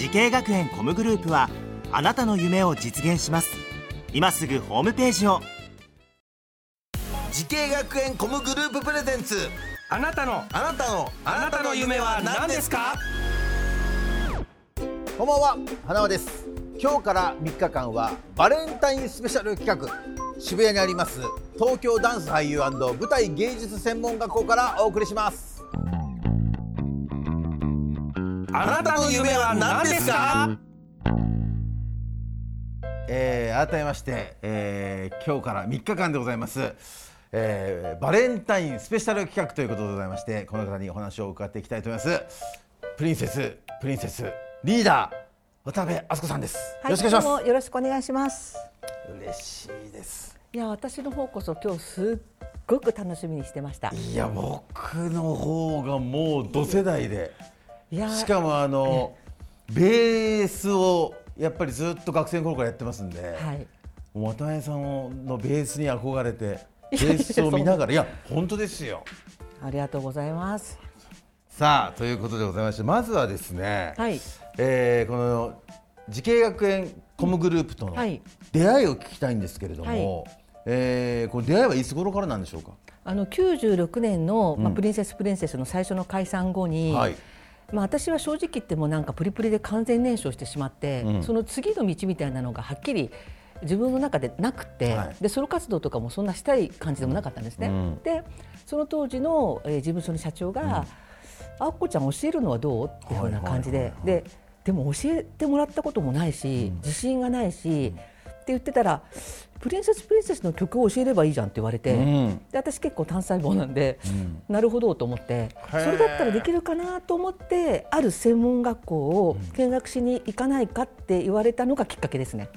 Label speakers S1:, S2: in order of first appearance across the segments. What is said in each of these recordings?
S1: 滋慶学園 COM グループはあなたの夢を実現します。今すぐホームページを。
S2: 滋慶学園 COM グループ presents。
S3: あなたの
S2: あなたの
S3: あなたの夢は何ですか？
S4: こんばんは花輪です。今日から3日間はバレンタインスペシャル企画。渋谷にあります東京ダンス俳優舞台芸術専門学校からお送りします
S3: あなたの夢は何ですか？
S4: えー、改めまして、えー、今日から3日間でございます、えー、バレンタインスペシャル企画ということでございましてこの方にお話を伺っていきたいと思います。プリンセスプリンセスリーダー渡辺敦子さんです、
S5: はい、
S4: よろしくお願いします。
S5: よろしくお願いします。
S4: 嬉しいです。
S5: いや私の方こそ今日すっごく楽しみにしてました。
S4: いや僕の方がもう同世代でしかもあの、ベースをやっぱりずっと学生の頃からやってますんで、
S5: はい。
S4: 渡辺さんのベースに憧れてベースを見ながらいや本当ですよ。
S5: ありがとうございます。
S4: さあということでございましてまずはですね、
S5: はい。
S4: えーこの滋慶学園 COMグループとの
S5: はい。
S4: 出会いを聞きたいんですけれども、
S5: はい。
S4: えーこの出会いはいつ頃からなんでしょうか、
S5: あの96年の、まあ、
S4: うん。
S5: プリンセスプリンセスの最初の解散後に、
S4: はい
S5: まあ、私は正直言ってもなんかプリプリで完全燃焼してしまって、
S4: うん。
S5: その次の道みたいなのがはっきり自分の中でなくて、
S4: はい。
S5: でソロ活動とかもそんなしたい感じでもなかったんですね。
S4: うん。
S5: でその当時の、えー事務所の社長が、あっこちゃん教えるのはどう？っていうふうな感じで、ででも教えてもらったこともないし、自信がないし、って言ってたらプリンセスプリンセスの曲を教えればいいじゃんって言われて、
S4: うん。
S5: で私結構単細胞なんで、なるほどと思ってそれだったらできるかなと思ってある専門学校を見学しに行かないかって言われたのがきっかけですね。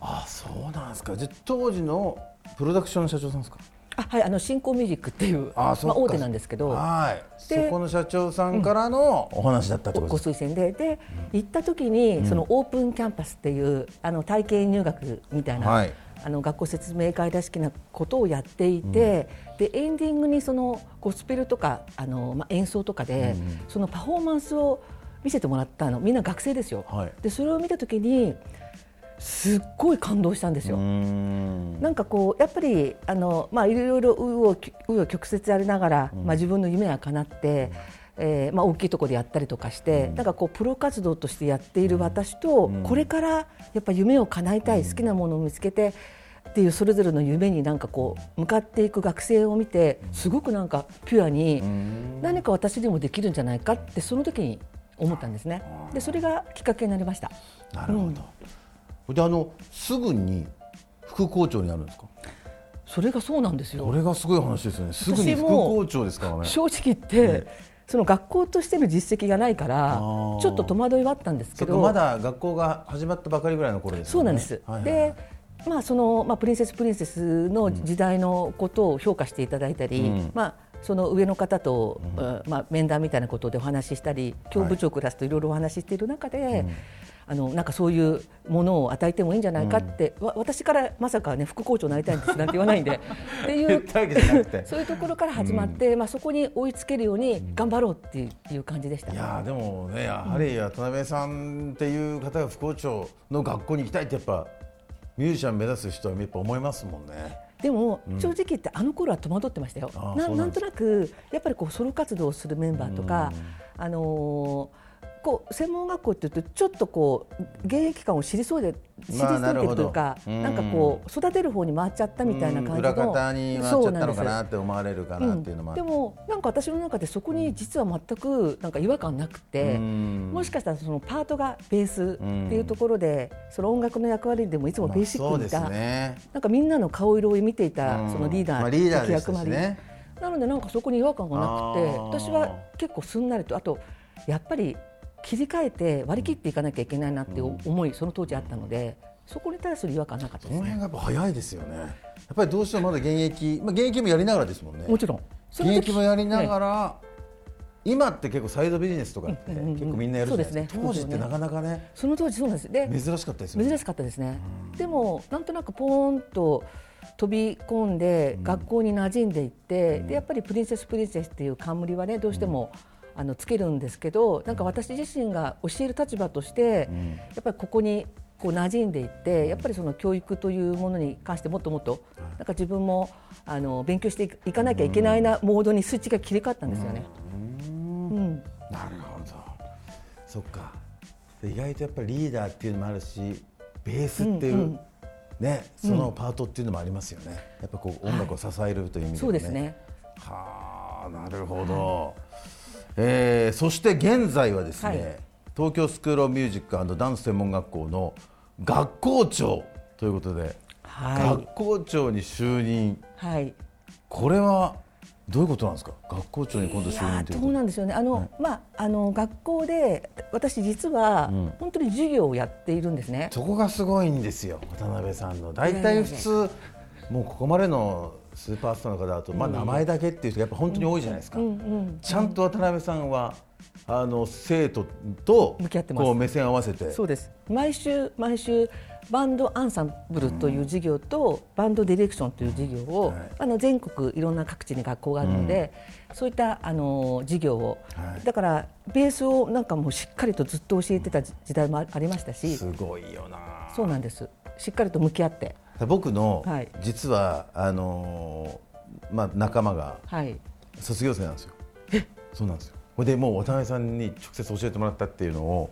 S4: あそうなんですか。じ当時のプロダクションの社長さんですか？
S5: あはいあの新興ミュージックっていう
S4: あ
S5: まあ、大手なんですけど。
S4: はい。そ
S5: で
S4: この社長さんからのお話だったって
S5: ご
S4: ことで。す
S5: 推薦でで行った時にそのオープンキャンパスっていうあの体験入学みたいな、
S4: はい。
S5: あの学校説明会らしきなことをやっていて、でエンディングにそのゴスペルとかあの、まあ、演奏とかで、そのパフォーマンスを見せてもらったの。みんな学生ですよ。
S4: はい。
S5: でそれを見た時にすっごい感動したんですよ。
S4: ん。
S5: なんかこうやっぱりあの、まあ、いろいろ紆余曲折ありながら、まあ、自分の夢は叶って、えーまあ、大きいところでやったりとかして、なんかこうプロ活動としてやっている私と、これからやっぱ夢を叶えたい、好きなものを見つけてっていうそれぞれの夢になんかこう向かっていく学生を見てすごくなんかピュアに何か私でもできるん。じゃないかってその時に思ったんですね。でそれがきっかけになりました。
S4: なるほど、であのすぐに副校長になるんですか？
S5: それがそうなんですよ。
S4: これがすごい話ですよね。すぐに副校長ですからね。
S5: 正直言って、その学校としての実績がないからちょっと戸惑いはあったんですけど。
S4: まだ学校が始まったばかりぐらいの頃ですよね。
S5: そうなんです、
S4: はいはい。
S5: でまあそのまあ、プリンセスプリンセスの時代のことを評価していただいたり、
S4: うん。
S5: まあ、その上の方と、うん。まあ、面談みたいなことでお話ししたり教部長クラスといろいろお話ししている中で、あのなんかそういうものを与えてもいいんじゃないかって、わ私からまさか、ね、副校長になりたいんですなんて言わないんで っていうそういうところから始まって、まあ、そこに追いつけるように頑張ろうっていういう感じでした。
S4: いやーでもねやはり渡辺さんっていう方が副校長の学校に行きたいってやっぱミュージシャン目指す人はやっぱ思いますもんね。
S5: でも、正直言ってあの頃は戸惑ってましたよ。
S4: あ。あ
S5: なな
S4: ん
S5: となくやっぱりこうソロ活動をするメンバーとか、あのーこう専門学校って言うとちょっとこう現役感を知りそうで知り
S4: まあ
S5: そうでというか、
S4: うん。
S5: なんかこう育てる方に回っちゃったみたいな感じの
S4: うん。裏方に回っちゃったのかなって思われるか
S5: な
S4: っていうのもあ
S5: うん。でもなんか私の中でそこに実は全くなんか違和感なくて、
S4: うん。
S5: もしかしたらそのパートがベースっていうところで、その音楽の役割でもいつもベーシックにいた、
S4: まあね。
S5: なんかみんなの顔色を見ていた
S4: うん。
S5: そのリーダ
S4: ー
S5: 的
S4: でした
S5: 役割、
S4: しね
S5: なのでなんかそこに違和感がなくて私は結構すんなりとあとやっぱり切り替えて割り切っていかなきゃいけないなっていう思い、その当時あったのでそこに対する違和感なかったですね。
S4: この辺がやっぱ早いですよね。やっぱりどうしてもまだ現役、まあ、現役もやりながらですもんね。
S5: もちろん。そ
S4: 現役もやりながら、今って結構サイドビジネスとかって
S5: うんうんうん
S4: 結構みんなやるじゃないですか、
S5: そうですね。
S4: 当時ってなかなかね。
S5: その当時そうなんです。で
S4: 珍しかったですよね。
S5: 珍しかったですね、でもなんとなくポーンと飛び込んで学校に馴染んでいって、でやっぱりプリンセスプリンセスっていう冠はねどうしても、あのつけるんですけどなんか私自身が教える立場として、やっぱりここにこう馴染んでいってやっぱりその教育というものに関してもっともっとなんか自分もあの勉強していいかなきゃいけないなモードにスイッチが切り替わったんですよね。うん。
S4: なるほど。そっか。意外とやっぱりリーダーっていうのもあるしベースっていう、
S5: うんうん。
S4: ねそのパートっていうのもありますよね、やっぱこう音楽を支えるという意味でも
S5: そうですね。
S4: はあなるほど、えーそして現在はですね、
S5: はい。
S4: 東京スクール・オブ・ミュージックダンス専門学校の学校長ということで、
S5: はい。
S4: 学校長に就任。
S5: はい。
S4: これはどういうことなんですか？学校長に今度就任と。いう
S5: そうなんですよね。あの、まあ、あの学校で私実は
S4: ん。
S5: 本当に授業をやっているんですね、
S4: そこがすごいんですよ。渡辺さんの。大体普通もうここまでのスーパースターの方だと、まあ、名前だけっていう人がやっぱ本当に多いじゃないですか、ちゃんと渡辺さんはあの生徒と
S5: 向き合ってます。
S4: こう目線を合わせて。
S5: そうです。毎週毎週バンドアンサンブルという授業と、バンドディレクションという授業を、
S4: はい。
S5: あの全国いろんな各地に学校があるので、そういったあの授業を、
S4: はい。
S5: だからベースをなんかもうしっかりとずっと教えてた時代もあありましたし
S4: すごいよな。
S5: そうなんです。しっかりと向き合って
S4: 僕の、
S5: はい。
S4: 実はあのーまあ、仲間が
S5: はい。
S4: 卒業生なんですよ。そうなんですよ。これでもう渡辺さんに直接教えてもらったっていうのを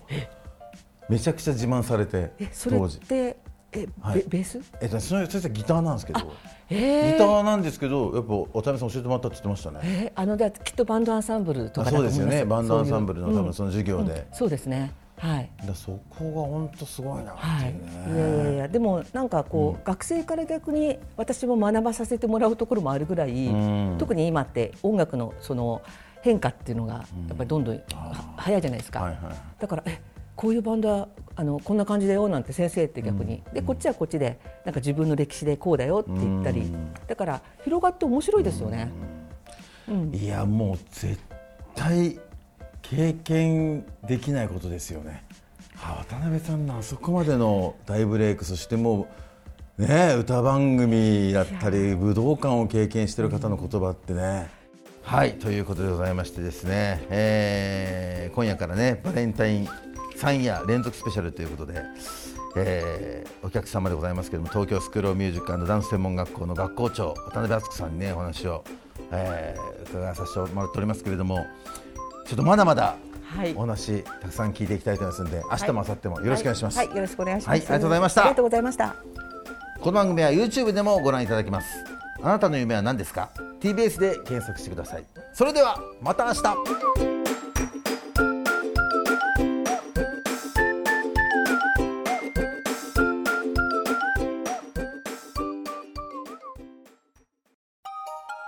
S4: めちゃくちゃ自慢されて
S5: えそれ
S4: 当時。
S5: ってえ、
S4: はい。
S5: ベベース？
S4: えっとそれそれギターなんですけど
S5: え
S4: ギターなんですけどやっぱ渡辺さん教えてもらったって言ってましたね。
S5: えーあのできっとバンドアンサンブルとか
S4: そうですよね。バンドアンサンブルの多分その授業で、
S5: うん。そうですねはい。
S4: だそこが本当すごいなって
S5: はい
S4: いうね、
S5: い。やいやいやでもなんかこう、学生から逆に私も学ばさせてもらうところもあるぐらい、
S4: ん。
S5: 特に今って音楽のその変化っていうのがやっぱりどんどん、は早いじゃないですか、
S4: はいはい
S5: だからえこういうバンドはあのこんな感じだよなんて先生って逆に、でこっちはこっちでなんか自分の歴史でこうだよって言ったり、だから広がって面白いですよね。うん。
S4: いやもう絶対経験できないことですよね。はあ渡辺さんのあそこまでの大ブレイクそしてもうね歌番組だったり武道館を経験している方の言葉ってね。はいということでございましてですね、えー今夜からねバレンタイン3夜連続スペシャルということで、えーお客様でございますけれども東京スクールミュージックダンス専門学校の学校長渡辺敦子さんにねお話を、えー伺わさせてもらっておりますけれどもちょっとまだまだ
S5: はい。
S4: お話たくさん聞いていきたいと思いますので、明日も明後日もよろしくお願いします、
S5: はい、はい。よろしくお願いします。
S4: はい。ありがとうございました。
S5: ありがとうございました。
S4: この番組は YouTube でもご覧いただけます。あなたの夢は何ですか？TBS で検索してください。それではまた明日